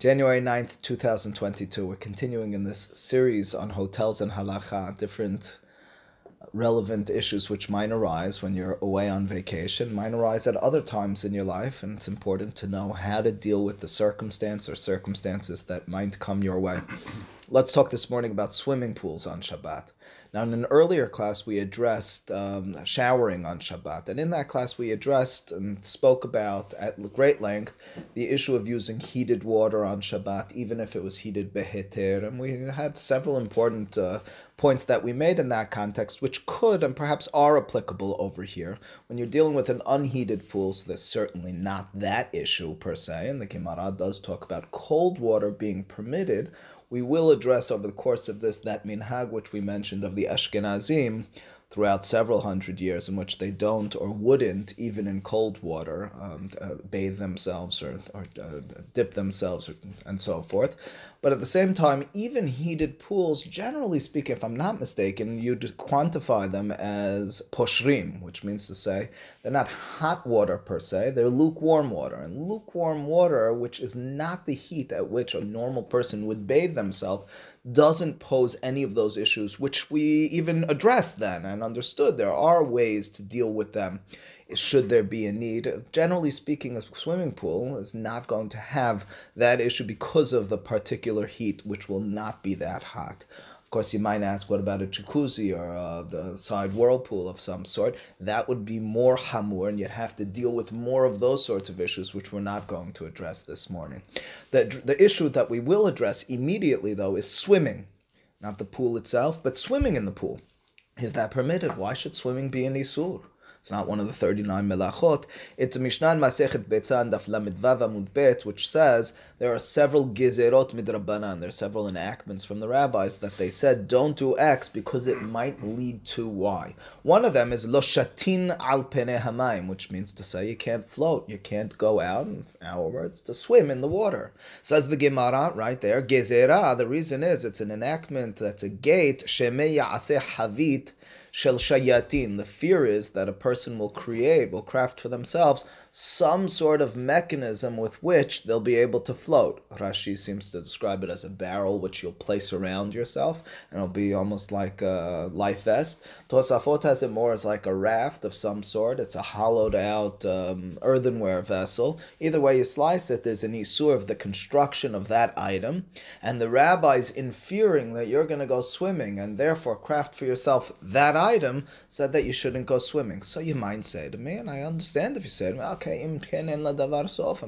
January 9th, 2022. We're continuing in this series on hotels and halacha, different uh, relevant issues which might arise when you're away on vacation, might arise at other times in your life, and it's important to know how to deal with the circumstance or circumstances that might come your way. Let's talk this morning about swimming pools on Shabbat. Now, in an earlier class, we addressed um, showering on Shabbat, and in that class, we addressed and spoke about at great length the issue of using heated water on Shabbat, even if it was heated beheter. And we had several important uh, points that we made in that context, which could and perhaps are applicable over here. When you're dealing with an unheated pool, so there's certainly not that issue per se, and the Gemara does talk about cold water being permitted we will address over the course of this that minhag which we mentioned of the Ashkenazim throughout several hundred years in which they don't or wouldn't, even in cold water, um, uh, bathe themselves or, or uh, dip themselves or, and so forth. But at the same time, even heated pools, generally speaking, if I'm not mistaken, you'd quantify them as poshrim, which means to say they're not hot water per se, they're lukewarm water. And lukewarm water, which is not the heat at which a normal person would bathe themselves, doesn't pose any of those issues, which we even addressed then and understood. There are ways to deal with them should there be a need. Generally speaking, a swimming pool is not going to have that issue because of the particular heat, which will not be that hot. Of course, you might ask, what about a jacuzzi or a, the side whirlpool of some sort? That would be more hamur, and you'd have to deal with more of those sorts of issues, which we're not going to address this morning. The, the issue that we will address immediately, though, is swimming. Not the pool itself, but swimming in the pool. Is that permitted? Why should swimming be an isur? It's not one of the 39 melachot. It's a Mishnah in Masechet Betzan Daf Lamidvav Amud Bet, which says there are several gizerot midrabanan. There are several enactments from the rabbis that they said don't do X because it might lead to Y. One of them is lo shatin al pene hamayim, which means to say you can't float, you can't go out, in our words, to swim in the water. Says the Gemara right there, gezerah. The reason is it's an enactment that's a gate sheme ya'aseh havit shel shayatin. The fear is that a person will create, will craft for themselves some sort of mechanism with which they'll be able to float. Rashi seems to describe it as a barrel which you'll place around yourself, and it'll be almost like a life vest. Tosafot has it more as like a raft of some sort. It's a hollowed out um, earthenware vessel. Either way you slice it, there's an isur of the construction of that item, and the rabbis, in fearing that you're going to go swimming and therefore craft for yourself that item, said that you shouldn't go swimming. So you might say to me, and I understand if you say to me, okay, im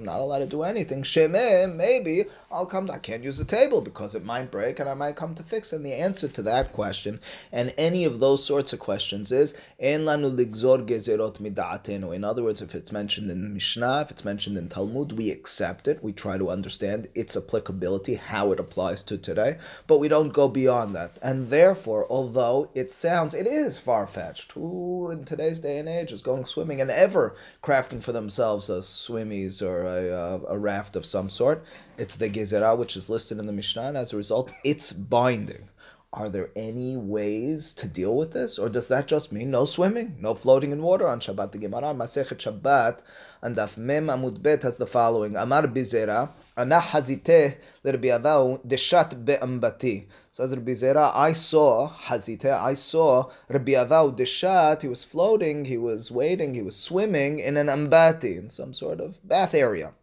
not allowed to do anything. Sheme, eh, maybe I'll come. I can't use a table because it might break, and I might come to fix. And the answer to that question, and any of those sorts of questions, is en lanu ligzor gezerot midatenu. In other words, if it's mentioned in Mishnah, if it's mentioned in Talmud, we accept it. We try to understand its applicability, how it applies to today, but we don't go beyond that. And therefore, although it sounds, it is far fetched. Who in today's day and age is going swimming and ever crafting for themselves a swimmies or a, a, a raft of some sort? It's the gezerah, which is listed in the Mishnah, and as a result, it's binding. Are there any ways to deal with this, or does that just mean no swimming, no floating in water on Shabbat? The Gemara Masechet Shabbat and Daf Mem Amud Bet has the following: Amar Bizera, Ana Hazite l'Rabbi Abahu deshat be'ambati. Says Rabbi Zera, I saw Hazite, I saw Rabbi Abahu deshat. He was floating, he was waiting, he was swimming in an ambati, in some sort of bath area.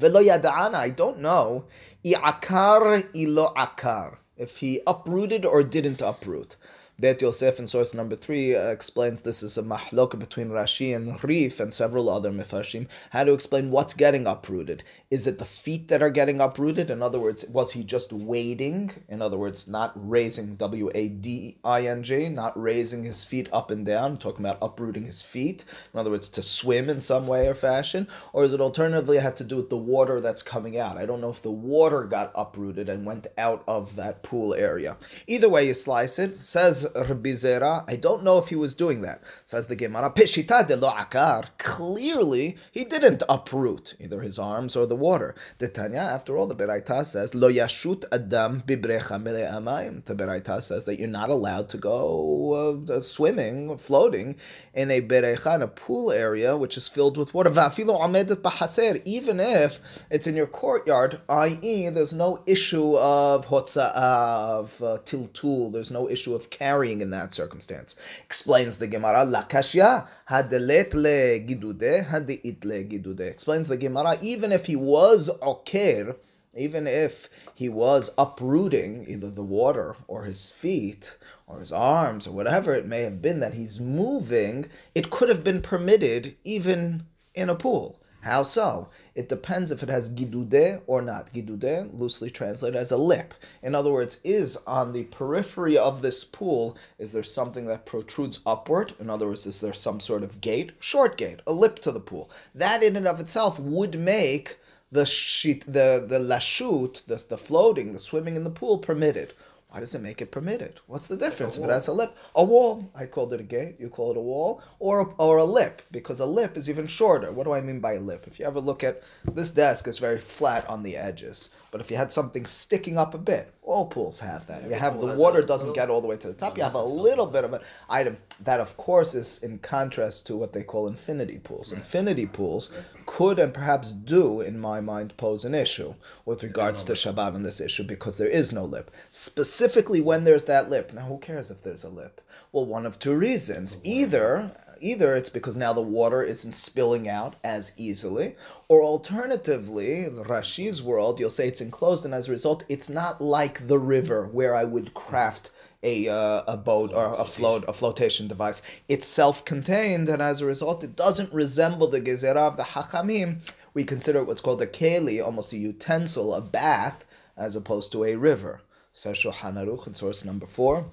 Velo yada'ana, I don't know. I'akar ilo akar if he uprooted or didn't uproot. Bet Yosef in source number three uh, explains this is a mahloka between Rashi and Rif and several other mefarshim. How to explain what's getting uprooted? Is it the feet that are getting uprooted? In other words, was he just wading? In other words, not raising W A D I N G, not raising his feet up and down. Talking about uprooting his feet. In other words, to swim in some way or fashion, or is it alternatively had to do with the water that's coming out? I don't know if the water got uprooted and went out of that pool area. Either way you slice it, Says I don't know if he was doing that. Says the Gemara, Peshita de lo akar. Clearly, he didn't uproot either his arms or the water. The Tanya, after all, the Beraita says, Lo yashut adam bibrecha amayim. The Beraita says that you're not allowed to go uh, swimming, floating in a berecha, in a pool area, which is filled with water. Va'afilo amedet bahaser. Even if it's in your courtyard, i.e., there's no issue of hotza of uh, tiltul. There's no issue of carrying in that circumstance. Explains the Gemara, lakashya hadelet le gidude hadeit le gidude. Explains the Gemara, even if he was oker, even if he was uprooting either the water or his feet or his arms or whatever it may have been that he's moving, it could have been permitted even in a pool. How so? It depends if it has gidude or not. Gidude, loosely translated as a lip. In other words, is on the periphery of this pool, is there something that protrudes upward? In other words, is there some sort of gate? Short gate, a lip to the pool. That in and of itself would make the sheet, the the lashut, the, the floating, the swimming in the pool permitted. Why does it make it permitted? What's the difference like if it has a lip? A wall. I called it a gate. You call it a wall, or a, or a lip, because a lip is even shorter. What do I mean by a lip? If you ever look at this desk, it's very flat on the edges. But if you had something sticking up a bit, all pools have that. you have the water doesn't get all the way to the top. You have a little bit of an item that, of course, is in contrast to what they call infinity pools. Infinity pools could and perhaps do, in my mind, pose an issue with regards to Shabbat on this issue because there is no lip. Specifically, when there's that lip. Now, who cares if there's a lip? Well, one of two reasons. Either either it's because now the water isn't spilling out as easily, or alternatively, the Rashi's world, you'll say it's enclosed, and as a result, it's not like the river where I would craft a, uh, a boat or a float a flotation device. It's self-contained, and as a result, it doesn't resemble the gezerah of the hachamim. We consider it what's called a keli, almost a utensil, a bath, as opposed to a river says Shulchan Aruch in source number four.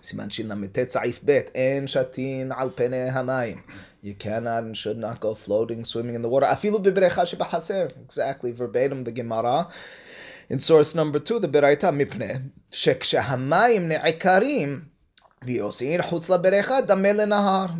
Siman Shin Lamitet Saif Bet. En Shatin Al Pene Hamayim. You cannot and should not go floating, swimming in the water. Afilu Bibrecha Shebahaser. Exactly verbatim the Gemara. In source number two, the Beraita Mipne. Shek Shekshahamayim Ne'ikarim.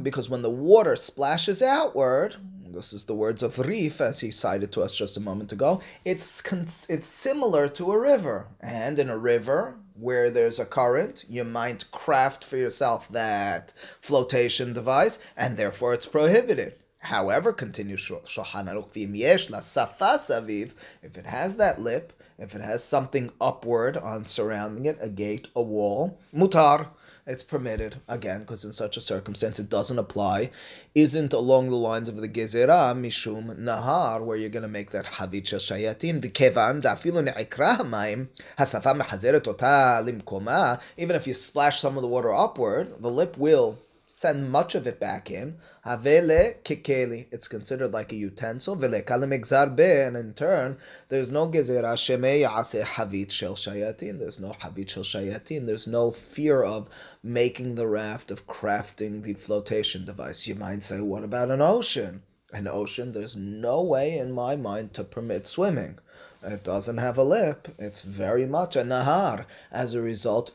Because when the water splashes outward, this is the words of Rif, as he cited to us just a moment ago. It's it's similar to a river, and in a river where there's a current, you might craft for yourself that flotation device, and therefore it's prohibited. However, continues Shulchan Aruch, yesh la saviv, if it has that lip, if it has something upward on surrounding it, a gate, a wall, mutar it's permitted again because in such a circumstance it doesn't apply isn't along the lines of the gezerah mishum nahar where you're going to make that havicha shayatin the kevan dafilu ne'ikra hamayim hasafa mehazeret ota limkoma. Even if you splash some of the water upward the lip will send much of it back in. Kikeli. It's considered like a utensil. Vele and in turn, there's no gezerah shemei yase havit shel shayatin. There's no havit shel shayatin. There's no fear of making the raft, of crafting the flotation device. You might say, what about an ocean? An ocean, there's no way in my mind to permit swimming. It doesn't have a lip. It's very much a nahar. As a result,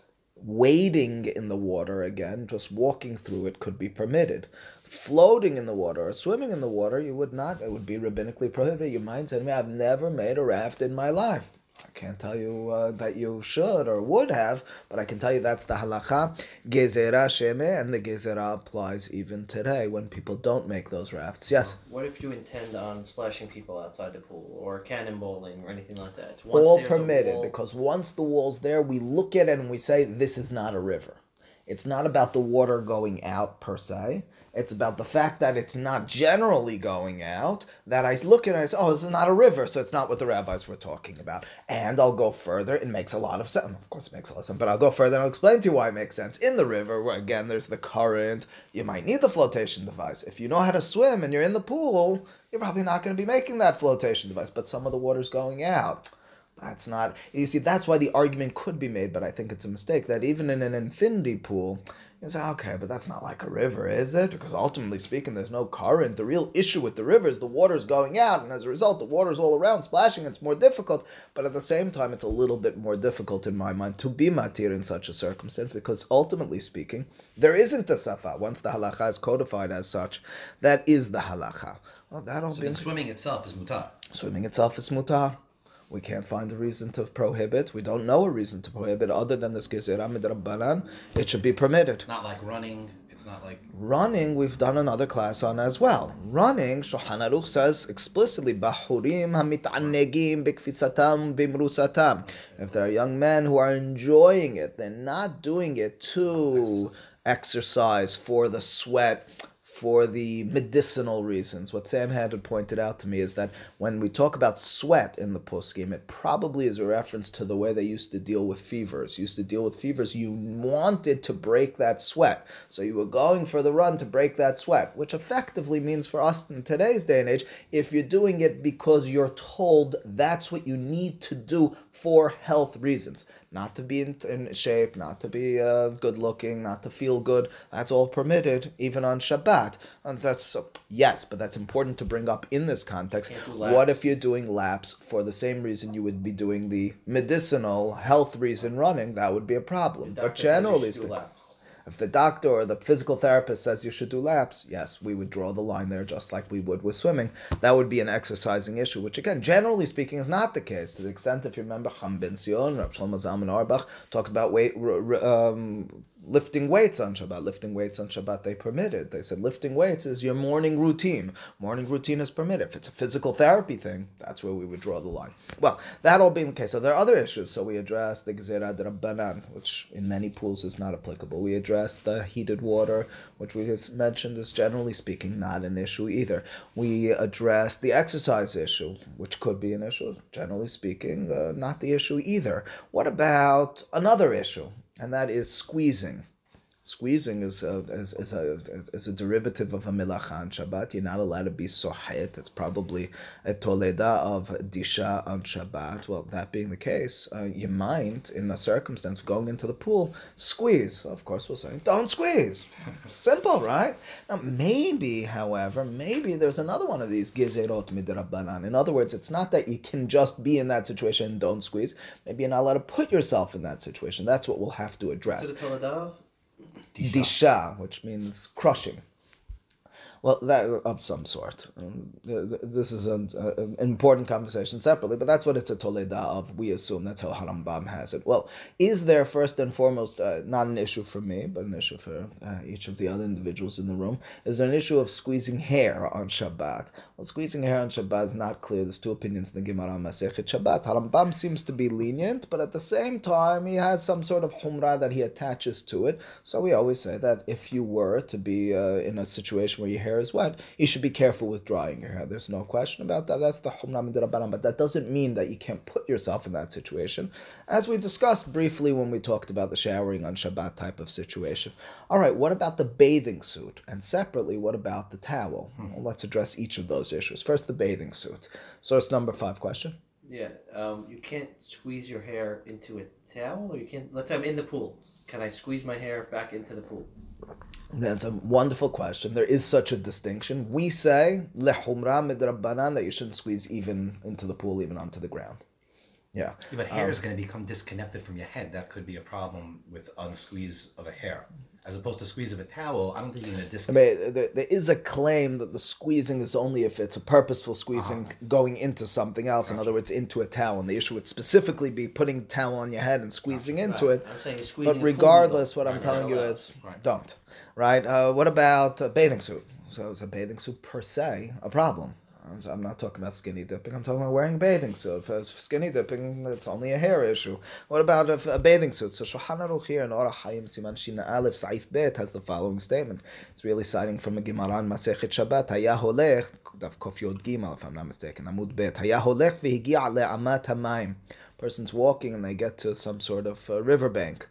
wading in the water again, just walking through it could be permitted. Floating in the water or swimming in the water, you would not. It would be rabbinically prohibited. You might say to me, I've never made a raft in my life. I can't tell you uh, that you should or would have, but I can tell you that's the halacha. Gezerah sheme, and the gezerah applies even today when people don't make those rafts. Yes? What if you intend on splashing people outside the pool or cannonballing or anything like that? Once All permitted, because once the wall's there, we look at it and we say, this is not a river. It's not about the water going out per se. It's about the fact that it's not generally going out. That I look at it and I say, oh, this is not a river, so it's not what the rabbis were talking about. And I'll go further. It makes a lot of sense. Of course, it makes a lot of sense, but I'll go further and I'll explain to you why it makes sense. In the river, where again, there's the current, you might need the flotation device. If you know how to swim and you're in the pool, you're probably not going to be making that flotation device, but some of the water's going out That's not. You see, that's why the argument could be made, but I think it's a mistake that even in an infinity pool, you say, okay, but that's not like a river, is it? Because ultimately speaking, there's no current. The real issue with the river is the water's going out, and as a result, the water's all around splashing. It's more difficult, but at the same time, it's a little bit more difficult in my mind to be matir in such a circumstance because ultimately speaking, there isn't a safa. Once the halacha is codified as such, that is the halacha. Well, that'll So be then swimming itself is mutar. swimming itself is mutar. We can't find a reason to prohibit. We don't know a reason to prohibit other than this gezerah midrabbanan. It should be permitted. It's not like running. It's not like Running, we've done another class on as well. Running, Shulchan Aruch says explicitly, "Bahurim hamit'annegim bikfisatam bimrusatam." If there are young men who are enjoying it, they're not doing it to exercise for the sweat, for the medicinal reasons. What Sam had pointed out to me is that when we talk about sweat in the poskim, it probably is a reference to the way they used to deal with fevers. Used to deal with fevers, you wanted to break that sweat. So you were going for the run to break that sweat, which effectively means for us in today's day and age, if you're doing it because you're told that's what you need to do for health reasons, not to be in, in shape, not to be uh, good looking, not to feel good. That's all permitted, even on Shabbat. And that's yes, but that's important to bring up in this context. What if you're doing laps for the same reason you would be doing the medicinal health reason running? That would be a problem. But doctor says you generally speaking, laps. If the doctor or the physical therapist says you should do laps, yes, we would draw the line there just like we would with swimming. That would be an exercising issue, which again, generally speaking, is not the case. To the extent, if you remember, Cham Ben Sion, Rav Shlomo Zalman Auerbach talked about weight, um, lifting weights on Shabbat. Lifting weights on Shabbat they permitted. They said lifting weights is your morning routine. Morning routine is permitted. If it's a physical therapy thing, that's where we would draw the line. Well, that all being the case, so there are other issues. So we addressed the Gezerah Rabbanan, which in many pools is not applicable. We addressed the heated water, which we just mentioned is generally speaking not an issue either. We addressed the exercise issue, which could be an issue. Generally speaking, uh, not the issue either. What about another issue? And that is squeezing. Squeezing is a, is, is, a, is a derivative of a milacha on Shabbat. You're not allowed to be sohet. It's probably a toleda of disha on Shabbat. Well, that being the case, uh, you mind, in a circumstance of going into the pool, squeeze. So of course, we'll say, don't squeeze. Simple, right? Now, maybe, however, maybe there's another one of these gizerot midrabbanan. In other words, it's not that you can just be in that situation and don't squeeze. Maybe you're not allowed to put yourself in that situation. That's what we'll have to address To the disha, which means crushing. Well, that of some sort. Um, th- th- this is an, an important conversation separately, but that's what it's a toleda of. We assume that's how Harambam has it. Well, is there first and foremost uh, not an issue for me, but an issue for uh, each of the other individuals in the room? Is there an issue of squeezing hair on Shabbat? Well, squeezing hair on Shabbat is not clear. There's two opinions in the Gemara Masechet Shabbat. Harambam seems to be lenient, but at the same time, he has some sort of humrah that he attaches to it. So we always say that if you were to be uh, in a situation where your hair is wet, you should be careful with drying your hair. There's no question about that. That's the humrah midrabanan. But that doesn't mean that you can't put yourself in that situation, as we discussed briefly when we talked about the showering on Shabbat type of situation. All right, what about the bathing suit? And separately, what about the towel? Hmm. Well, let's address each of those issues. First, the bathing suit. Source number five question. Yeah, um, you can't squeeze your hair into a towel, or you can't. Let's say I'm in the pool. Can I squeeze my hair back into the pool? That's a wonderful question. There is such a distinction. We say lehumra midrabbanan that you shouldn't squeeze even into the pool, even onto the ground. Yeah. Yeah, but hair is going to become disconnected from your head. That could be a problem with on a squeeze of a hair, as opposed to squeeze of a towel. I don't think you're going to I mean, there, there is a claim that the squeezing is only if it's a purposeful squeezing going into something else. In other words, into a towel. And the issue would specifically be putting a towel on your head and squeezing into Right. it. I'm saying squeezing. But regardless, what I'm Right, telling you is Right. don't. Right? Uh, what about a bathing suit? So is a bathing suit per se a problem? I'm- not talking about skinny dipping. I'm talking about wearing a bathing suit. Skinny dipping, it's only a hair issue. What about a, bathing suit? So Shulchan Aruch here in Orach Chaim Siman Shina Aleph Saif Bet has the following statement. It's really citing from a Gemara in Masechet Shabbat. Haya holech, daf kof yod gimel, if I'm not mistaken, Amud Bet. Haya holech v'higia le'amat hamayim. Person's walking and they get to some sort of uh, riverbank.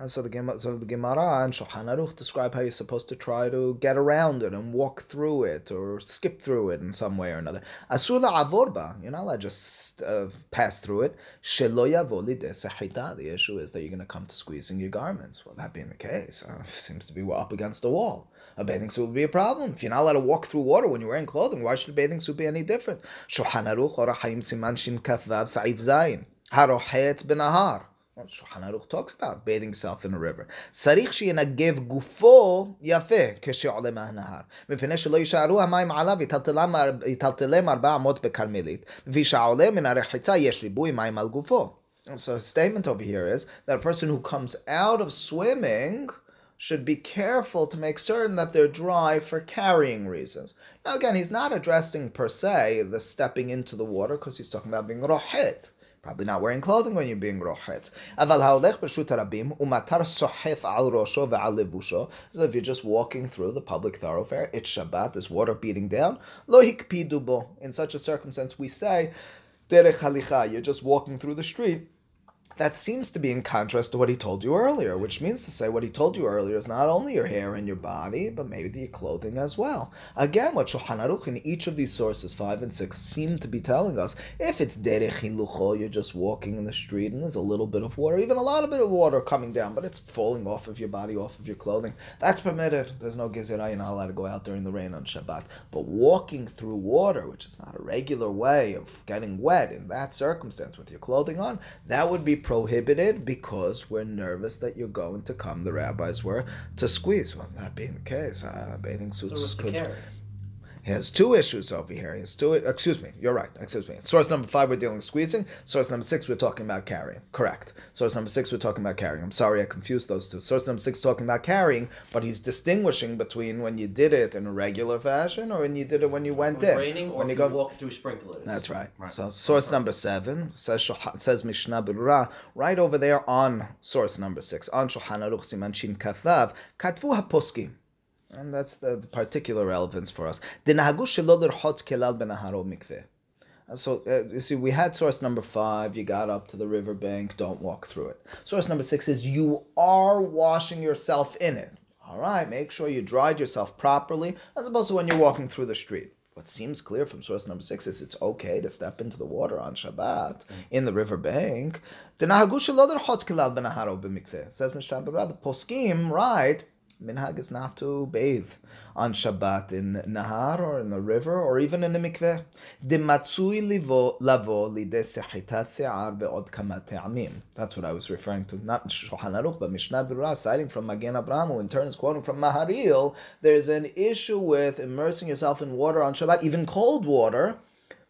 And so the Gemara, so the Gemara and Shulchan Aruch describe how you're supposed to try to get around it and walk through it or skip through it in some way or another. Asula avorba, you're not allowed just uh, pass through it. Shelo yavo lideh The issue is that you're going to come to squeezing your garments. Well, that being the case, uh, seems to be we're up against the wall. A bathing suit would be a problem. If you're not allowed to walk through water when you're wearing clothing, why should a bathing suit be any different? Shulchan Aruch Orahayim Siman Shin Kaf Zayin. Harochet benahar. Shulchan Aruch talks about bathing himself in a river. צריך שינגב גופו יפה כשעולה מהנהר. מפני שלא יישארו המים עליו יטלטלם ארבע אמות בכרמלית, וכפי שהעולה מן הרחיצה יש ריבוי מים על גופו. So a statement over here is that a person who comes out of swimming should be careful to make certain that they're dry for carrying reasons. Now again, he's not addressing per se the stepping into the water because he's talking about being rohet. Probably not wearing clothing when you're being rohet. Aval haolech b'shut harabim umatar sohef al rosho ve'al levusho. So if you're just walking through the public thoroughfare, it's Shabbat, there's water beating down. Lo hikpidu bo. In such a circumstance, we say derech halicha. You're just walking through the street that seems to be in contrast to what he told you earlier, which means to say what he told you earlier is not only your hair and your body, but maybe your clothing as well. Again, what Shulchan Aruch in each of these sources, 5 and 6, seem to be telling us, if it's derech hilucho, you're just walking in the street and there's a little bit of water, even a lot of bit of water coming down, but it's falling off of your body, off of your clothing, that's permitted. There's no gezerah, you're not allowed to go out during the rain on Shabbat. But walking through water, which is not a regular way of getting wet in that circumstance with your clothing on, that would be prohibited because we're nervous that you're going to come, the rabbis were, to squeeze. Well, that being the case, uh, bathing suits So could. He has two issues over here. He has two. Excuse me. You're right. Excuse me. Source number five, we're dealing with squeezing. Source number six, we're talking about carrying. Correct. Source number six, we're talking about carrying. I'm sorry, I confused those two. Source number six, talking about carrying, but he's distinguishing between when you did it in a regular fashion or when you did it when you went in. raining or when you go. walk through sprinklers. That's right. Right. So source number seven says says Mishnah Berurah right over there on source number six on Shulchan Aruch Siman Shin Kavav Katvu Haposkim. And that's the, the particular relevance for us. So uh, you see, we had source number five. You got up to the riverbank. Don't walk through it. Source number six is you are washing yourself in it. All right, make sure you dried yourself properly, as opposed to when you're walking through the street. What seems clear from source number six is it's okay to step into the water on Shabbat in the riverbank. Says Mishnah Berurah, the poskim right minhag is not to bathe on Shabbat in Nahar or in the river or even in the mikveh. Dimatsui livo lavo. That's what I was referring to. Not Shulchan Aruch, but Mishnah Berurah, citing from Magen Abraham, who in turn is quoting from Maharil. There's an issue with immersing yourself in water on Shabbat, even cold water,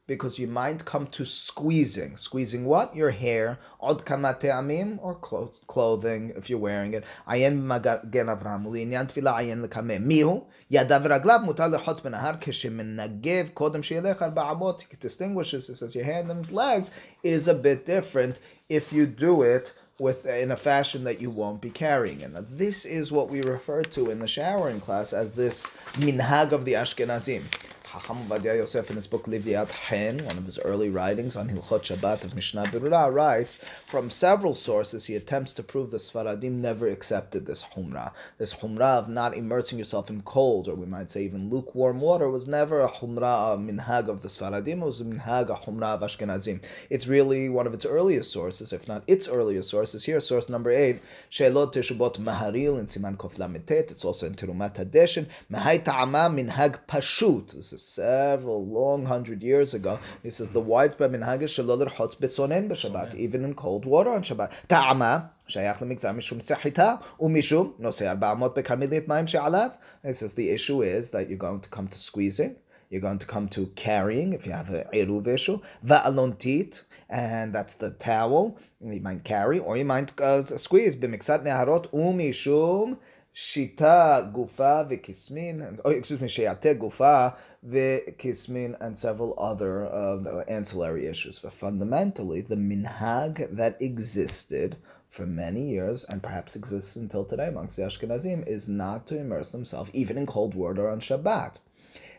because you might come to squeezing. Squeezing what? Your hair. Od kama te'amim, or clo- clothing, if you're wearing it. Ayen magen Avraham, u'linyan tefila ayen lekame. Mihu, yadav raglav mutar lechotz benahar, keshemenagev kodem she'elech arba amot. He distinguishes, it says your hand and legs is a bit different if you do it with in a fashion that you won't be carrying. Now, this is what we refer to in the showering class as this minhag of the Ashkenazim. Chacham Ovadia Yosef in his book Livyat Chen, one of his early writings on Hilchot Shabbat of Mishnah Berurah, writes from several sources he attempts to prove the Sfaradim never accepted this humrah. This humrah of not immersing yourself in cold, or we might say even lukewarm water, was never a humrah, a minhag of the Sfaradim. It was a minhag, a humrah of Ashkenazim. It's really one of its earliest sources, if not its earliest sources. Here, source number eight, Sheilot Teshubot Maharil in Siman Kof Lametet. It's also in Terumat Hadeshen. Mahai Ta'ama Minhag Pashut. This is several long hundred years ago. He says the widespread minhag is Shalol Hotz Betzonen b'Shabbat, even in cold water on Shabbat. Ta'ama. שייך למגזר משום סחיטה ומשום נושא 400 בכרמלית מים שעליו. He says the issue is that you're going to come to squeezing, you're going to come to carrying if you have a עירוב issue, והלונטית, and that's the towel, you might carry, or you might uh, squeeze במקצת נהרות ומשום שיטה גופה וכסמין, oh, excuse me, שיעתה גופה the kismin, and several other uh, ancillary issues. But fundamentally, the minhag that existed for many years and perhaps exists until today amongst the Ashkenazim is not to immerse themselves even in cold water on Shabbat.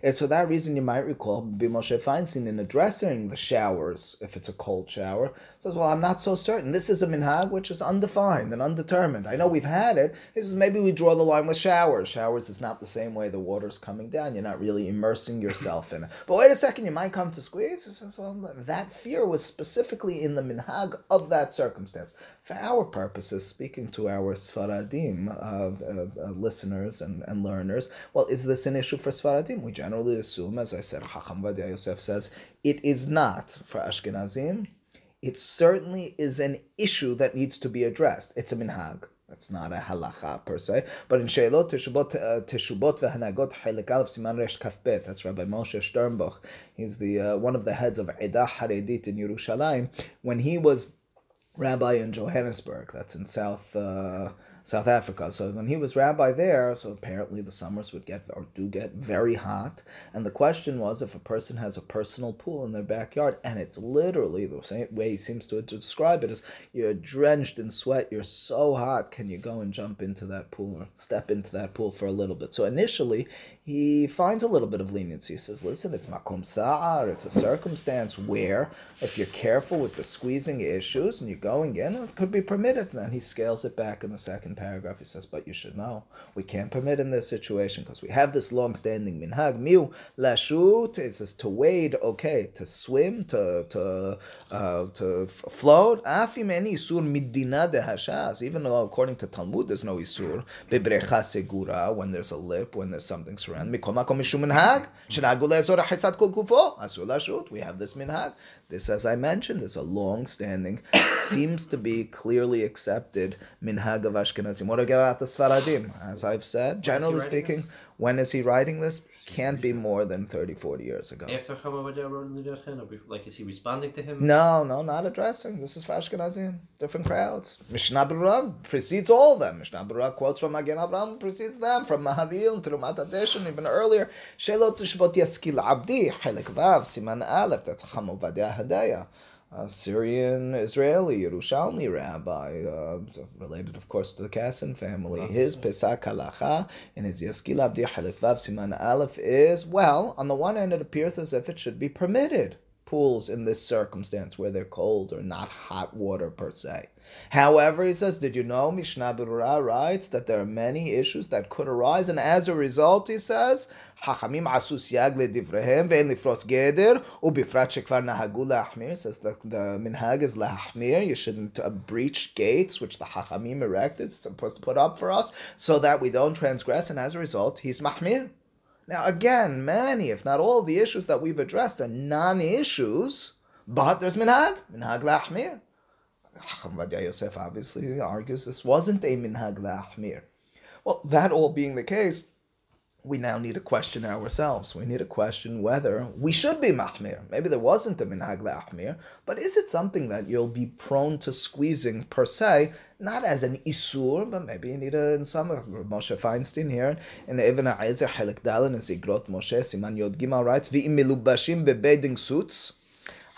It's for that reason you might recall Bimoshe Feinstein in addressing the showers, if it's a cold shower, says, Well, I'm not so certain. This is a minhag which is undefined and undetermined. I know we've had it. He says, Maybe we draw the line with showers. Showers is not the same way the water's coming down. You're not really immersing yourself in it. But wait a second, you might come to squeeze. Says, Well, that fear was specifically in the minhag of that circumstance. For our purposes, speaking to our Sfaradim uh, uh, listeners and, and learners, well, is this an issue for Sfaradim? We generally assume, as I said, Chacham Ovadia Yosef says, it is not for Ashkenazim. It certainly is an issue that needs to be addressed. It's a minhag. It's not a halacha per se, but in Sheilot Teshubot uh, Teshubot v'Hanagot Chelik Aleph Siman Resh Kafbet. That's Rabbi Moshe Sternbuch. He's the uh, one of the heads of Edah Haredit in Yerushalayim. When he was rabbi in Johannesburg, that's in South uh, South Africa. So when he was rabbi there, so apparently the summers would get or do get very hot. And the question was if a person has a personal pool in their backyard, and it's literally the same way he seems to describe it is you're drenched in sweat, you're so hot, can you go and jump into that pool or step into that pool for a little bit? So initially he finds a little bit of leniency. He says, listen, it's makom sa'ar, it's a circumstance where if you're careful with the squeezing issues and you're going in, it could be permitted. And then he scales it back in the second paragraph. He says, but you should know, we can't permit in this situation because we have this long-standing minhag, miu, lashut, it says to wade, okay, to swim, to to uh, to float, afim any isur midina de hashas, even though according to Talmud there's no isur, bebrecha segura, when there's a lip, when there's something surrounding, and. We have this minhag. This, as I mentioned, is a long-standing, seems to be clearly accepted minhag of Ashkenazim. What about the Sfaradim? As I've said, generally speaking when is he writing this? Can't be more than 30, 40 years ago. After Chamabadia wrote in the Derchen, like is he responding to him? No, no, not addressing. This is for Ashkenazim. Different crowds. Mishnah Berurah precedes all of them. Mishnah Berurah quotes from Magen Avraham, precedes them. From Maharil to Rumat Adeshin, even earlier. Shelot Tushbot Yaskil Abdi, Chelik Vav, Siman Aleph. That's Cham Ovadia Hadaya. A Syrian Israeli Yerushalmi rabbi, uh, related, of course, to the Kassan family. His Pesak Halacha and his Yaskil Abdi Vav Siman Aleph is, well, on the one hand, it appears as if it should be permitted pools in this circumstance where they're cold or not hot water per se. However, he says, did you know Mishnah Berurah writes that there are many issues that could arise, and as a result, he says, Hachamim asu siyag ledivrehem ve'en lifrotz geder ubifrat shekvar nahagu lahmir. Says the, the minhag is lahmir. You shouldn't uh, breach gates which the Hachamim erected, supposed to put up for us, so that we don't transgress, and as a result, he's mahmir. Now, again, many, if not all, the issues that we've addressed are non-issues, but there's minhag, minhag la'ahmir. Chacham Yosef obviously argues this wasn't a minhag la'ahmir. Well, that all being the case, we now need to question ourselves. We need to question whether we should be mahmir. Maybe there wasn't a minhag la'ahmir, but is it something that you'll be prone to squeezing per se, not as an isur, but maybe you need a, in some, Moshe Feinstein here, in Ibn Aizer Helik Dalin, in Zigrot Moshe, Siman Yod Gimel writes, V'im milubashim bebeding suits,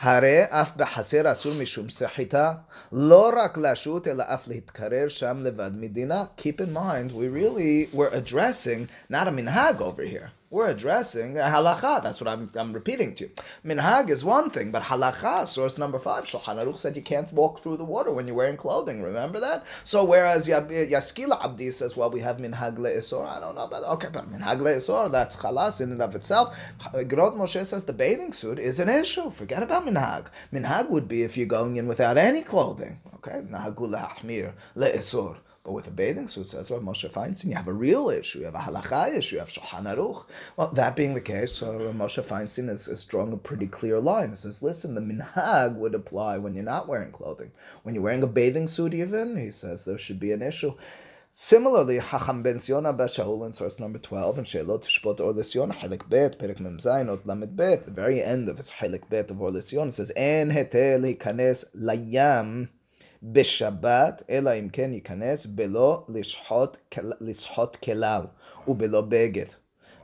הרי אף בחסר אסור משום סחיטה, לא רק לשוט, אלא אף להתקרר שם לבד מדינה. Keep in mind, we really were addressing not a minhag over here. We're addressing halacha. That's what I'm, I'm repeating to you. Minhag is one thing, but halacha, source number five, Shulchan Aruch said you can't walk through the water when you're wearing clothing. Remember that? So whereas Yaskila Abdi says, well, we have minhag le'isor. I don't know about that. Okay, but minhag le'isor, that's chalas in and of itself. Grot Moshe says the bathing suit is an issue. Forget about minhag. Minhag would be if you're going in without any clothing. Okay, nahagu le'ahmir le'isor. But with a bathing suit, says what Moshe Feinstein, you have a real issue, you have a halacha issue, you have Shulchan Aruch. Well, that being the case, uh, so Moshe Feinstein is, is drawing a pretty clear line. He says, listen, the minhag would apply when you're not wearing clothing. When you're wearing a bathing suit even, he says there should be an issue. Similarly, Hacham ben Siona Bashaul in source number 12, and Sheilot Shpot Or LeZion, Helik Bet, Perek Mem Zayin, Ot Lamed Bet, the very end of its Helik Bet of Or LeZion, it says, En hetel hikanes layam בשבת, אלא אם כן ייכנס בלא לשחוט, לשחוט כליו ובלא בגד.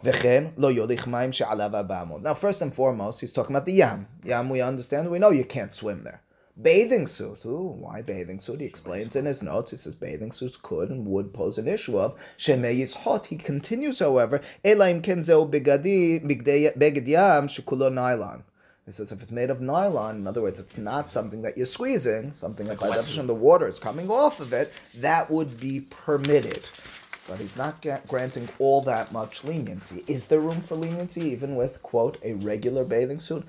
וכן לא יוליך מים שעליו ארבע אמות. Now first and foremost, he's talking about the yam. Yam we understand, we know you can't swim there. Bathing suit. Ooh, why bathing suit? He explains in his notes. He says bathing suits could and would pose an issue of shemei hot. He continues, however, elaim kenzeo beged yam shekulo nylon. He says if it's made of nylon, in other words, it's not something that you're squeezing, something that by definition the water is coming off of it, that would be permitted. But he's not granting all that much leniency. Is there room for leniency even with, quote, a regular bathing suit?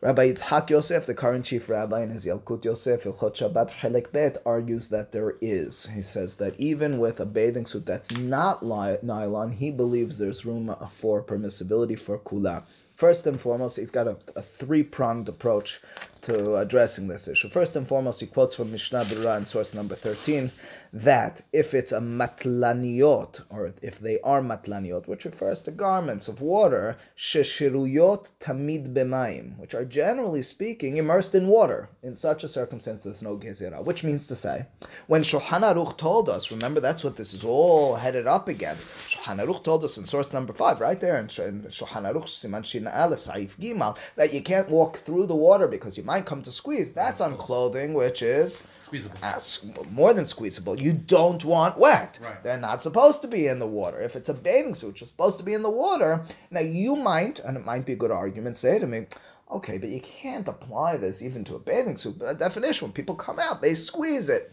Rabbi Yitzhak Yosef, the current chief rabbi in his Yalkut Yosef, Ilchot Shabbat Chelek Bet, argues that there is. He says that even with a bathing suit that's not nylon, he believes there's room uh, for permissibility for kula. First and foremost, he's got a, a three pronged approach to addressing this issue. First and foremost, he quotes from Mishnah Berurah in source number 13 that if it's a matlaniot, or if they are matlaniot, which refers to garments of water, sheshiruyot tamid b'mayim, which are generally speaking immersed in water. In such a circumstance, there's no gezerah, which means to say, when Shulchan Aruch told us, remember that's what this is all headed up against. Shulchan Aruch told us in source number five, right there in Shulchan Aruch Siman Shin Aleph Saif Gimal, that you can't walk through the water because you might come to squeeze. That's on clothing which is squeezable. Ah, more than squeezable. You don't want wet. Right. They're not supposed to be in the water. If it's a bathing suit, you're supposed to be in the water. Now you might, and it might be a good argument, say to me, okay, but you can't apply this even to a bathing suit. By definition, when people come out, they squeeze it.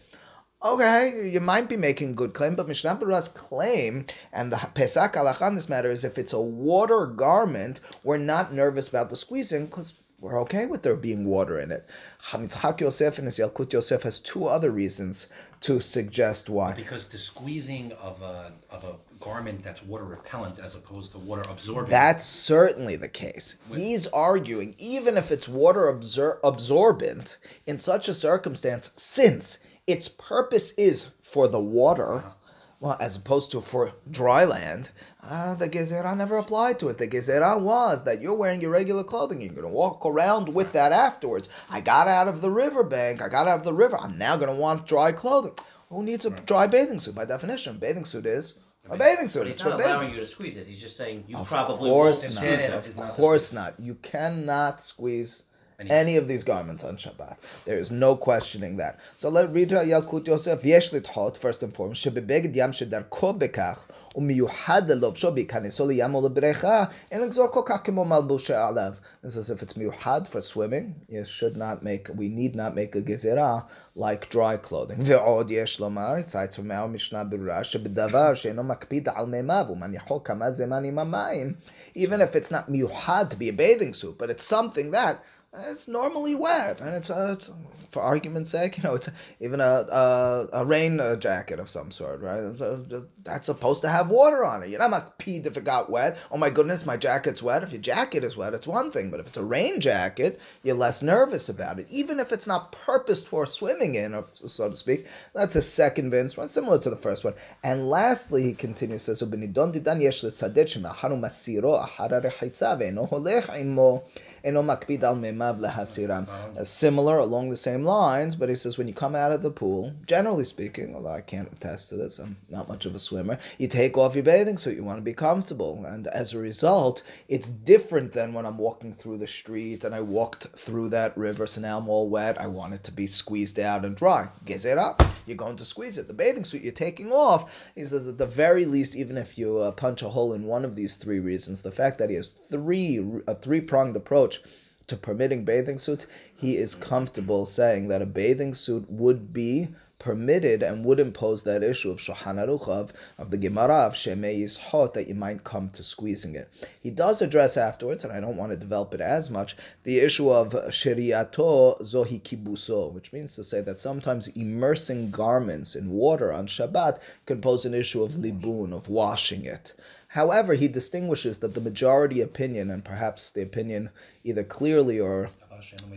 Okay, you might be making a good claim, but Mishnah Berurah's claim and the pesak halacha on this matter is if it's a water garment, we're not nervous about the squeezing because we're okay with there being water in it. Chamitzhak Yosef and his Yalkut Yosef has two other reasons to suggest why. Because the squeezing of a of a garment that's water repellent as opposed to water absorbent. That's certainly the case. He's arguing even if it's water absor- absorbent in such a circumstance, since its purpose is for the water. Uh-huh well, as opposed to for dry land, uh, the gezerah never applied to it. The gezerah was that you're wearing your regular clothing. You're going to walk around with that afterwards. I got out of the riverbank. I got out of the river. I'm now going to want dry clothing. Who needs a dry bathing suit? By definition, bathing suit is a bathing suit. But he's it's not allowing bathing. you to squeeze it. He's just saying you Of probably course won't not. squeeze Yeah, it. it's not Of course not. You cannot squeeze Any- any of these garments on Shabbat. There is no questioning that. So let read Yalkut Yosef. יש לדחות, first and foremost, שבבגד ים שדרכו בכך ומיוחד ללובשו בהיכנסו לים או לבריכה, אין לגזור כל כך כמו מלבוש עליו. This is if it's מיוחד for swimming, you should not make, we need not make a גזירה like dry clothing. ועוד יש לומר, ציץ מהמשנה ברורה, שבדבר שאינו מקפיד על מימיו ומניחו כמה זמן עם המים, even if it's not מיוחד to be a bathing suit, but it's something that it's normally wet, and it's, uh, it's for argument's sake, you know, it's even a a, a rain uh, jacket of some sort, right? It's, uh, that's supposed to have water on it. You're not like peed if it got wet. Oh my goodness, my jacket's wet. If your jacket is wet, it's one thing, but if it's a rain jacket, you're less nervous about it. Even if it's not purposed for swimming in, or so to speak, that's a second Vince one, similar to the first one. And lastly, he continues says, Lehasiram. Uh, similar along the same lines, but he says when you come out of the pool, generally speaking, although I can't attest to this, I'm not much of a swimmer, you take off your bathing suit, you want to be comfortable. And as a result, it's different than when I'm walking through the street and I walked through that river, so now I'm all wet. I want it to be squeezed out and dry. Gezerah, you're going to squeeze it. The bathing suit you're taking off, he says at the very least, even if you uh, punch a hole in one of these three reasons, the fact that he has three uh, a three pronged approach to permitting bathing suits, he is comfortable saying that a bathing suit would be permitted and would impose that issue of Shulchan Aruch of, of the Gemara of Shemei hot that you might come to squeezing it. He does address afterwards, and I don't want to develop it as much, the issue of Sheriato Zohi Kibuso, which means to say that sometimes immersing garments in water on Shabbat can pose an issue of libun, of washing it. However, he distinguishes that the majority opinion, and perhaps the opinion either clearly or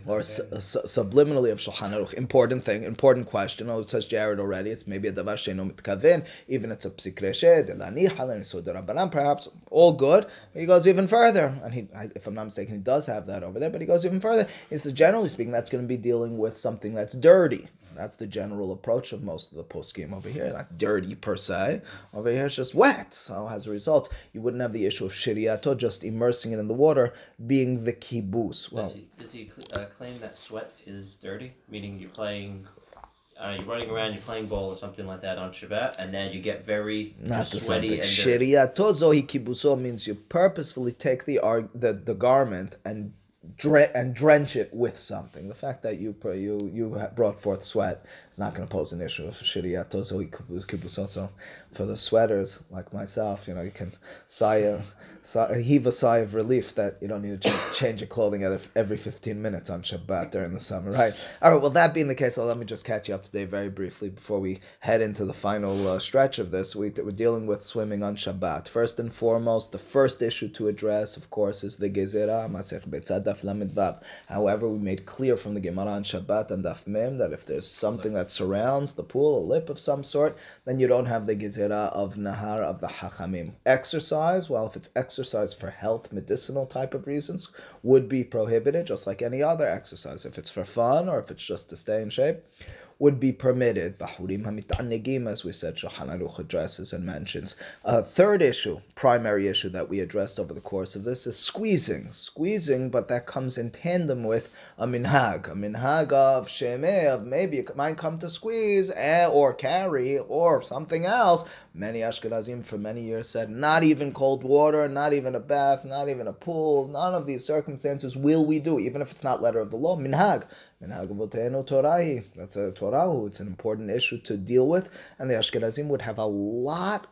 or su- su- subliminally of Shulchan Aruch. Important thing, important question. Oh, it says Jared already. It's maybe a davar sheino mitkaven. Even it's a psik reisha, delani halan rabbanan. Perhaps all good. He goes even further, and he, if I'm not mistaken, he does have that over there. But he goes even further. He says, generally speaking, that's going to be dealing with something that's dirty. That's the general approach of most of the poskim over here. Not dirty per se. Over here, it's just wet. So as a result, you wouldn't have the issue of shiriato, just immersing it in the water, being the kibus. Well, Does he, does he uh, claim that sweat is dirty? Meaning you're playing, uh, you're running around, you're playing ball or something like that on Shabbat, and then you get very Not the sweaty same thing. and dirty. Shiriato zohi kibuso means you purposefully take the, the the garment and dre- and drench it with something. The fact that you you you brought forth sweat is not going to pose an issue kibuso. So for the sweaters like myself, you know, you can sigh a, sigh, heave a sigh of relief that you don't need to change, your clothing every, 15 minutes on Shabbat during the summer, right? All right, well, that being the case, well, let me just catch you up today very briefly before we head into the final uh, stretch of this. We, we're dealing with swimming on Shabbat. First and foremost, the first issue to address, of course, is the Gezerah, Masech Betzad Daf. However, we made clear from the Gemara on Shabbat and Daf Mem that if there's something that surrounds the pool, a lip of some sort, then you don't have the Gezerah of Nahar of the Hachamim. Exercise, well, if it's exercise for health, medicinal type of reasons, would be prohibited, just like any other exercise. If it's for fun or if it's just to stay in shape, would be permitted. Bahurim hamit'anegim, as we said, Shulchan Aruch addresses and mentions. A third issue, primary issue that we addressed over the course of this is squeezing. Squeezing, but that comes in tandem with a minhag. A minhag of shemeh, of maybe you might come to squeeze eh, or carry or something else. Many Ashkenazim for many years said, not even cold water, not even a bath, not even a pool, none of these circumstances will we do, even if it's not letter of the law. Minhag. Avotenu Torahi. That's a Torah. It's an important issue to deal with, and the Ashkenazim would have a lot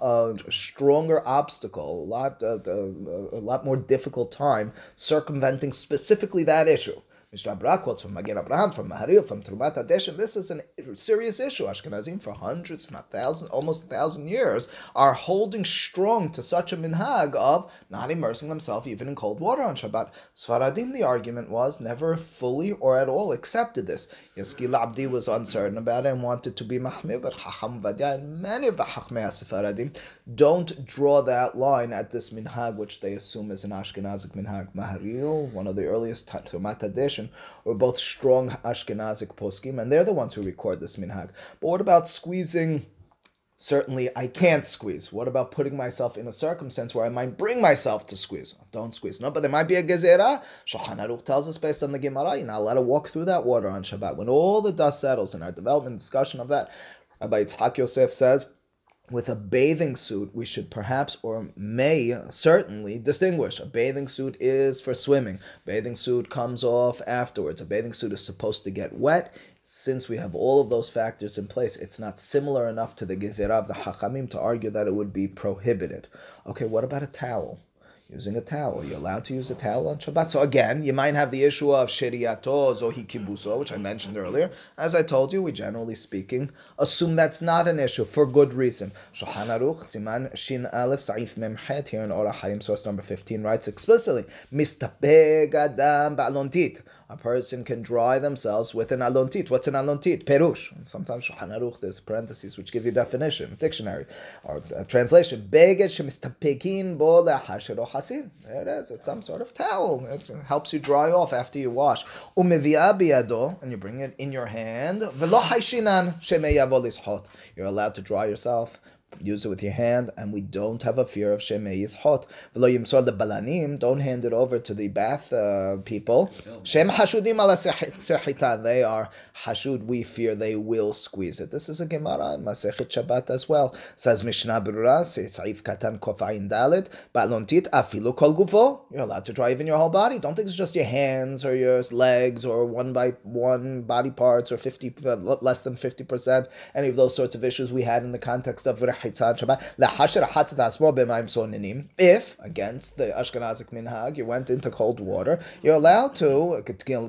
a stronger obstacle, a lot, uh, uh, a lot more difficult time circumventing specifically that issue. Mishnah quotes from Magen Abraham, from Maharil, from Terumat Hadeshen. This is a serious issue. Ashkenazim for hundreds, if not thousands, almost a thousand years, are holding strong to such a minhag of not immersing themselves even in cold water on Shabbat. Sfaradim, the argument was, never fully or at all accepted this. Yaskil Avdi was uncertain about it and wanted to be Mahmir, but Chacham Ovadia and many of the Chachmei Sfaradim don't draw that line at this minhag, which they assume is an Ashkenazic minhag. Maharil, one of the earliest Terumat Hadeshen, were both strong Ashkenazic poskim, and they're the ones who record this minhag. But what about squeezing? Certainly, I can't squeeze. What about putting myself in a circumstance where I might bring myself to squeeze? Don't squeeze. No, but there might be a gezerah. Shulchan Aruch tells us based on the Gemara, you're not allowed to walk through that water on Shabbat. When all the dust settles in our development discussion of that, Rabbi Yitzhak Yosef says, with a bathing suit, we should perhaps or may certainly distinguish. A bathing suit is for swimming. Bathing suit comes off afterwards. A bathing suit is supposed to get wet. Since we have all of those factors in place, it's not similar enough to the Gezerah of the Hachamim to argue that it would be prohibited. Okay, what about a towel? Using a towel. You're allowed to use a towel on Shabbat. So again, you might have the issue of shiriato zohi kibuso, which I mentioned earlier. As I told you, we generally speaking assume that's not an issue for good reason. Shulchan Aruch Siman Shin Aleph Saif Memchet here in Ora Hayim source number 15 writes explicitly, Mistapeg Adam Ba'alontit. A person can dry themselves with an alontit. What's an alontit? Perush. Sometimes Shulchan Aruch, there's parentheses which give you definition, dictionary, or uh, translation. Beged shemistapekin bo lehasher hasin. There it is. It's some sort of towel. It helps you dry off after you wash. Umevia biyado, and you bring it in your hand. Velo haishinan shemeyavo lishot. You're allowed to dry yourself use it with your hand, and we don't have a fear of shemei is hot. V'lo yimsor the balanim, don't hand it over to the bath uh, people. Shem hashudim ala sechita, they are hashud, we fear they will squeeze it. This is a Gemara in Masechet Shabbat as well. Says Mishnah Berurah, Saif Katan Kofayin Dalit, Balontit afilu kol gufo. You're allowed to dry even your whole body. Don't think it's just your hands or your legs or one by one body parts or 50, uh, less than 50%, any of those sorts of issues we had in the context of if, against the Ashkenazic minhag, you went into cold water, you're allowed to,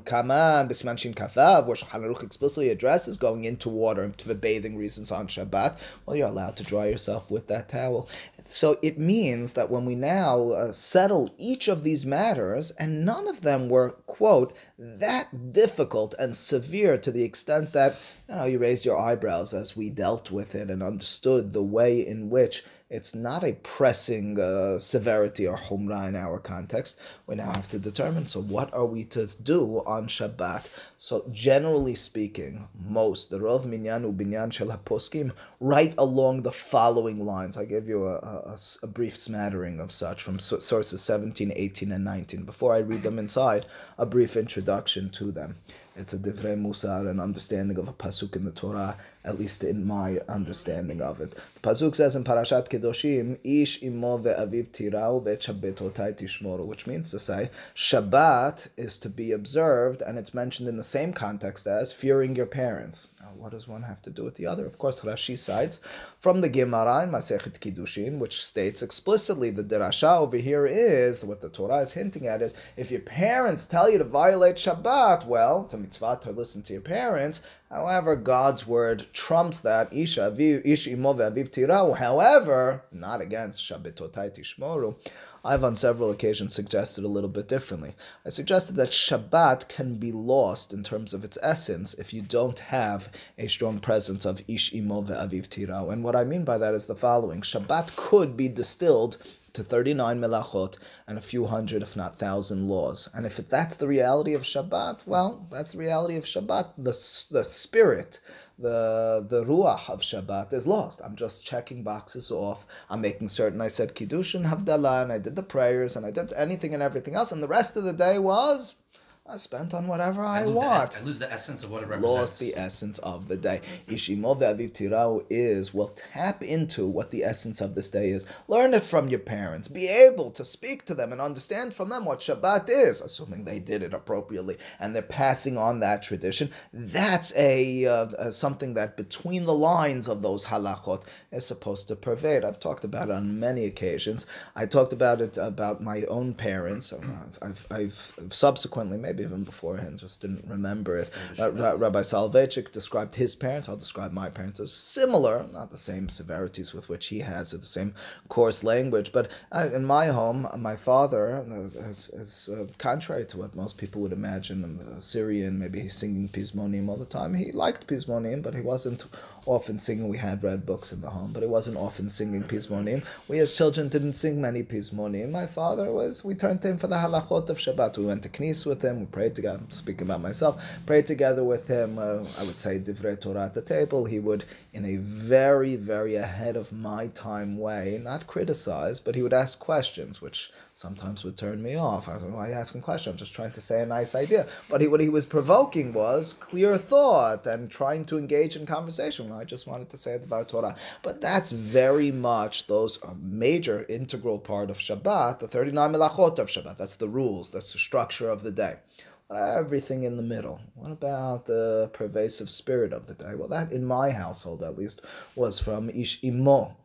Kaman, Bisman Shin Kafav, where Shulchan Aruch explicitly addresses going into water for bathing reasons on Shabbat, well, you're allowed to dry yourself with that towel. So it means that when we now uh, settle each of these matters, and none of them were, quote, that difficult and severe to the extent that you know you raised your eyebrows as we dealt with it and understood the way in which it's not a pressing uh, severity or humrah in our context. We now have to determine. So, what are we to do on Shabbat? So generally speaking, most the Rov Minyan Ubinyan Shel HaPoskim right along the following lines. I give you a, a, a, brief smattering of such from sources 17, 18, and 19. Before I read them inside, a brief introduction to them. It's a divrei musar, an understanding of a pasuk in the Torah, at least in my understanding of it. The pasuk says in Parashat Kedoshim, "Ish imo ve'aviv tirau ve'chabetotai tishmoru," which means to say Shabbat is to be observed, and it's mentioned in the same context as fearing your parents. Now, what does one have to do with the other? Of course, Rashi cites from the Gemara in Masechet Kiddushin, which states explicitly the derasha over here is what the Torah is hinting at is if your parents tell you to violate Shabbat, well, it's a mitzvah to listen to your parents. However, God's word trumps that. Isha ish imo aviv tirau. However, not against Shabbatotai tishmoru. I've on several occasions suggested a little bit differently. I suggested that Shabbat can be lost in terms of its essence if you don't have a strong presence of Ish Imo ve'aviv tirau. And what I mean by that is the following. Shabbat could be distilled to 39 melachot and a few hundred, if not thousand laws. And if that's the reality of Shabbat, well, that's the reality of Shabbat. The, the spirit, the the ruach of Shabbat is lost. I'm just checking boxes off. I'm making certain I said Kiddush and Havdalah, and I did the prayers, and I did anything and everything else, and the rest of the day was I spent on whatever I, I want. The, I lose the essence of what it represents. Lost the essence of the day. Ishimo ve'aviv tirau is, well, tap into what the essence of this day is. Learn it from your parents. Be able to speak to them and understand from them what Shabbat is, assuming they did it appropriately and they're passing on that tradition. That's a, uh, something that between the lines of those halachot is supposed to pervade. I've talked about it on many occasions. I talked about it about my own parents. I've, I've subsequently, maybe maybe even beforehand, just didn't remember it. Uh, Rabbi Soloveitchik described his parents. I'll describe my parents as similar, not the same severities with which he has it, the same coarse language. But uh, in my home, my father, uh, is, is uh, contrary to what most people would imagine, a Syrian, maybe he's singing Pizmonim all the time. He liked Pizmonim, but he wasn't often singing. We had read books in the home, but it wasn't often singing Pizmonim. We as children didn't sing many Pizmonim. My father was, we turned to him for the halachot of Shabbat. We went to Knis with him, we prayed together, I'm speaking about myself, prayed together with him. Uh, I would say Divrei Torah at the table. He would, in a very, very ahead of my time way, not criticize, but he would ask questions, which sometimes would turn me off. I was like, why you asking questions? I'm just trying to say a nice idea. But he, what he was provoking was clear thought and trying to engage in conversation. I just wanted to say Dvar Torah. But that's very much those major integral part of Shabbat, the 39 melachot of Shabbat. That's the rules, that's the structure of the day. Everything in the middle. What about the pervasive spirit of the day? Well, that in my household at least was from Ish Imo,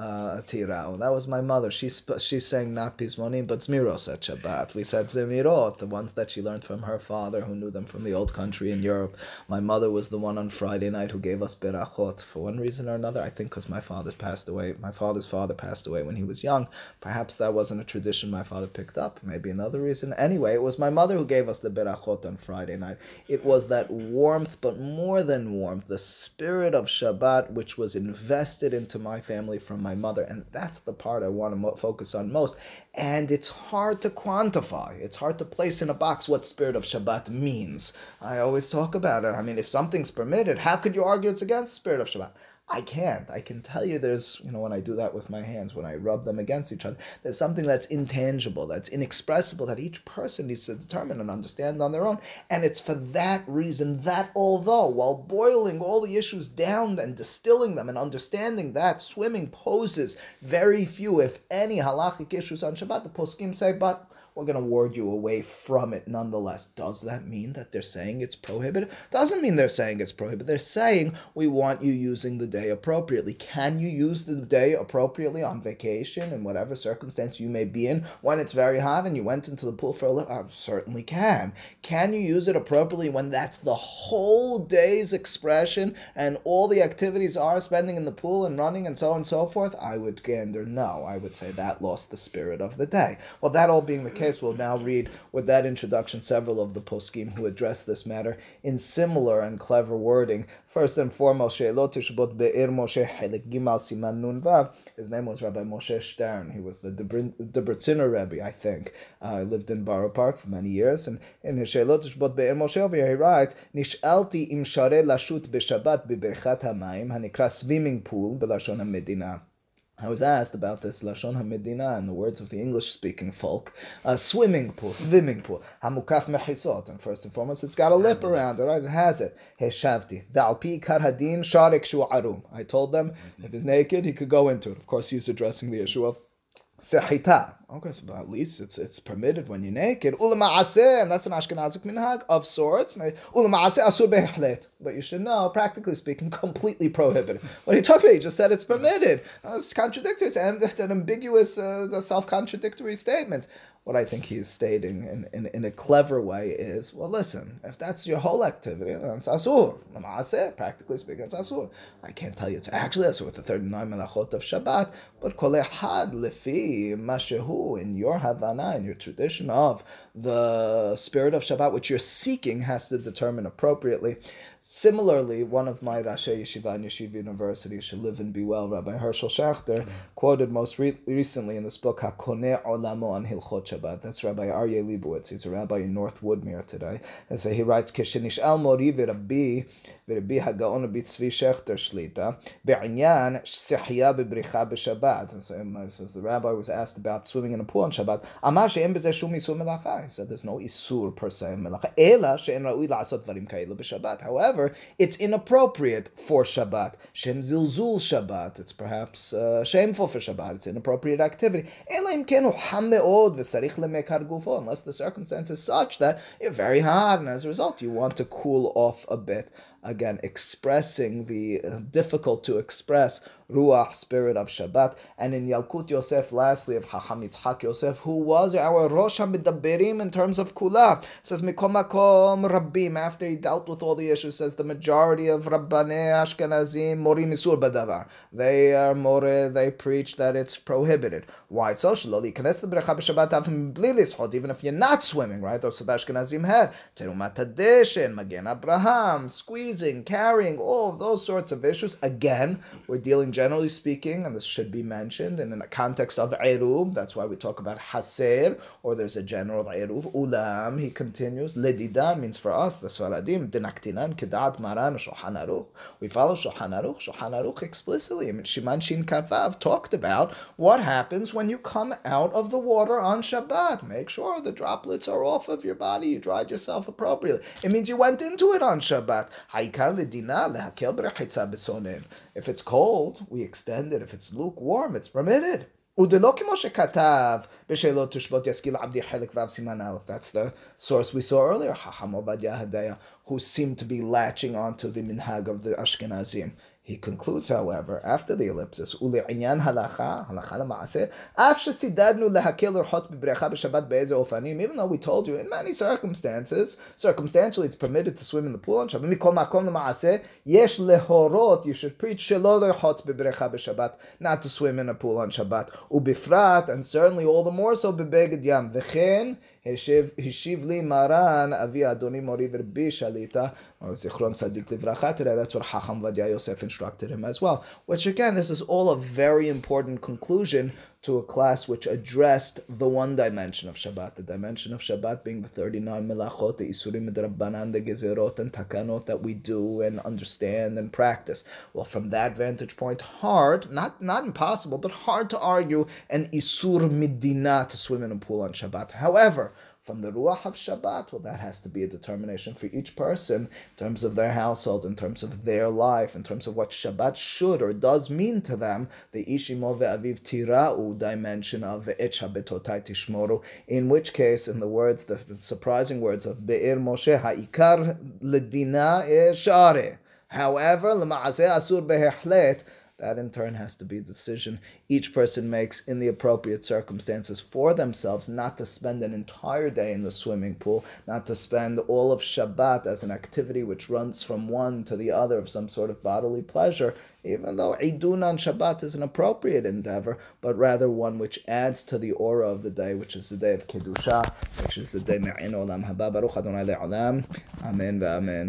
uh, tirau. That was my mother. She's she's saying not pismonim, but zmiros at Shabbat. We said zemirot, the ones that she learned from her father, who knew them from the old country in Europe. My mother was the one on Friday night who gave us berachot for one reason or another. I think because my father passed away. My father's father passed away when he was young. Perhaps that wasn't a tradition my father picked up. Maybe another reason. Anyway, it was my mother who gave us the berachot on Friday night. It was that warmth, but more than warmth, the spirit of Shabbat, which was invested into my family from my my mother. And that's the part I want to mo- focus on most. And it's hard to quantify. It's hard to place in a box what spirit of Shabbat means. I always talk about it. I mean, if something's permitted, how could you argue it's against spirit of Shabbat? I can't. I can tell you there's, you know, when I do that with my hands, when I rub them against each other, there's something that's intangible, that's inexpressible, that each person needs to determine and understand on their own. And it's for that reason that although, while boiling all the issues down and distilling them and understanding that, swimming poses very few, if any, halachic issues on Shabbat, the poskim say, but we're going to ward you away from it nonetheless. Does that mean that they're saying it's prohibited? Doesn't mean they're saying it's prohibited. They're saying we want you using the day appropriately. Can you use the day appropriately on vacation in whatever circumstance you may be in when it's very hot and you went into the pool for a little? I certainly can. Can you use it appropriately when that's the whole day's expression and all the activities are spending in the pool and running and so on and so forth? I would gander no. I would say that lost the spirit of the day. Well, that all being the case, we'll now read with that introduction several of the poskim who address this matter in similar and clever wording. First and foremost, She'elot Tishbot Be'er Moshe Helik Gimal Siman Nun Vav. His name was Rabbi Moshe Stern. He was the Debreciner Rebbe, I think. Uh, lived in Borough Park for many years. And in his She'elot Tishbot Be'er Moshe over here, he writes, Nish'alti im share lashut b'shabbat b'berchat hamayim, hanikra swimming pool b'lashon ha-medina. I was asked about this Lashon HaMedina in the words of the English-speaking folk. A swimming pool, swimming pool. Hamukaf mechisot. And first and foremost, it's got a lip around it, right? It has it. Heshavti. Dalpi karhadin sharik arum. I told them, if he's naked, he could go into it. Of course, he's addressing the issue of sehita. Okay, so at least it's it's permitted when you're naked. Ulama'aseh, and that's an Ashkenazic minhag of sorts. Ulama'aseh asur. But you should know, practically speaking, completely prohibited. What are you talking about? You just said it's permitted. It's contradictory. It's an, ambiguous, uh, self-contradictory statement. What I think he's stating in, in, in, a clever way is, well, listen, if that's your whole activity, then it's asur. Namase, practically speaking, it's asur. I can't tell you it's actually asur with the 39 melachot of Shabbat, but kol echad lefi mashehu in your Havana, in your tradition of the spirit of Shabbat, which you're seeking, has to determine appropriately. Similarly, one of my Rashi Yeshiva and Yeshiva University, should live and be well, Rabbi Hershel Schachter, mm-hmm. quoted most re- recently in this book, HaKoneh Olamo on Hilchot Shabbat. That's Rabbi Aryeh Lebowitz. He's a rabbi in North Woodmere today. And so he writes, Al mori v'rabbi hagaon b'tzvi shechter shlita be'inyan sihya b'bricha b'Shabbat. And so, um, the rabbi was asked about swimming in a pool on Shabbat. Amar she'em b'zeh shum isur melacha. He said there's no isur per se melacha. Ela she'en ra'ui la'asot dvarim ka'elu b'Shabbat. However, it's inappropriate for Shabbat. Shem zilzul Shabbat. It's perhaps uh, shameful for Shabbat. It's an inappropriate activity. Ela im kenu ham me'od unless the circumstance is such that you're very hot, and as a result, you want to cool off a bit again expressing the uh, difficult to express ruach spirit of Shabbat. And in Yalkut Yosef, lastly, of Chacham Yitzchak Yosef, who was our Rosh HaMidaberim in terms of Kula, says Mikom Makom Rabbim. After he dealt with all the issues, says the majority of Rabbanei Ashkenazim Morim Isur Badavar. They are more. They preach that it's prohibited. Why so? Even if you're not swimming, right? That's what Ashkenazim had. Terumat Hadeshen, Magen Abraham, squeezing, carrying, all those sorts of issues. Again, we're dealing generally speaking, and this should be mentioned, and in the context of Erub, that's why we talk about Haser, or there's a general Erub. Ulam, he continues, Ledidan means for us, the Sfaradim, Dinaktinan, Kedat Maran, Shulchan. We follow Shulchan Aruch. Aruch explicitly, I mean, Shiman Shin Kavav talked about what happens when you come out of the water on Shabbat. Make sure the droplets are off of your body, you dried yourself appropriately. It means you went into it on Shabbat. If it's cold, we extend it. If it's lukewarm, it's permitted. That's the source we saw earlier, who seemed to be latching onto the minhag of the Ashkenazim. He concludes, however, after the ellipsis, ולעניין halacha, halacha למעשה, אף שצידדנו להקל לרחוץ בבריכה בשבת באיזה אופנים, even though we told you in many circumstances, circumstantially it's permitted to swim in the pool on שבת, מכל מקום למעשה, יש להורות, you should preach שלא לרחוץ בבריכה בשבת, not to swim in a pool on שבת, ובפרט, and certainly all the more so בבגד ים, וכן, השיב לי מרן, אבי אדוני מורי ורבי שליטה, or זיכרון צדיק לברכה, today that's what חכם ודיה יוסף instructed him as well. Which again, this is all a very important conclusion to a class which addressed the one dimension of Shabbat, the dimension of Shabbat being the 39 melachot, the isurim rabbanan, the gezerot and takanot that we do and understand and practice. Well, from that vantage point, hard, not not impossible, but hard to argue an isur midina to swim in a pool on Shabbat. However, from the Ruach of Shabbat, well, that has to be a determination for each person in terms of their household, in terms of their life, in terms of what Shabbat should or does mean to them, the Ishimo ve'aviv tira'u dimension of ve'et Shabbatotai tishmoru, in which case, in the words, the, the surprising words of Be'er Moshe, ha'ikar ledina share. However, asur behechlet, That in turn has to be a decision each person makes in the appropriate circumstances for themselves, not to spend an entire day in the swimming pool, not to spend all of Shabbat as an activity which runs from one to the other of some sort of bodily pleasure, even though Idun on Shabbat is an appropriate endeavor, but rather one which adds to the aura of the day, which is the day of Kedusha, which is the day Me'in Olam Haba Baruch Adonai Le'olam. Amen ve'amen.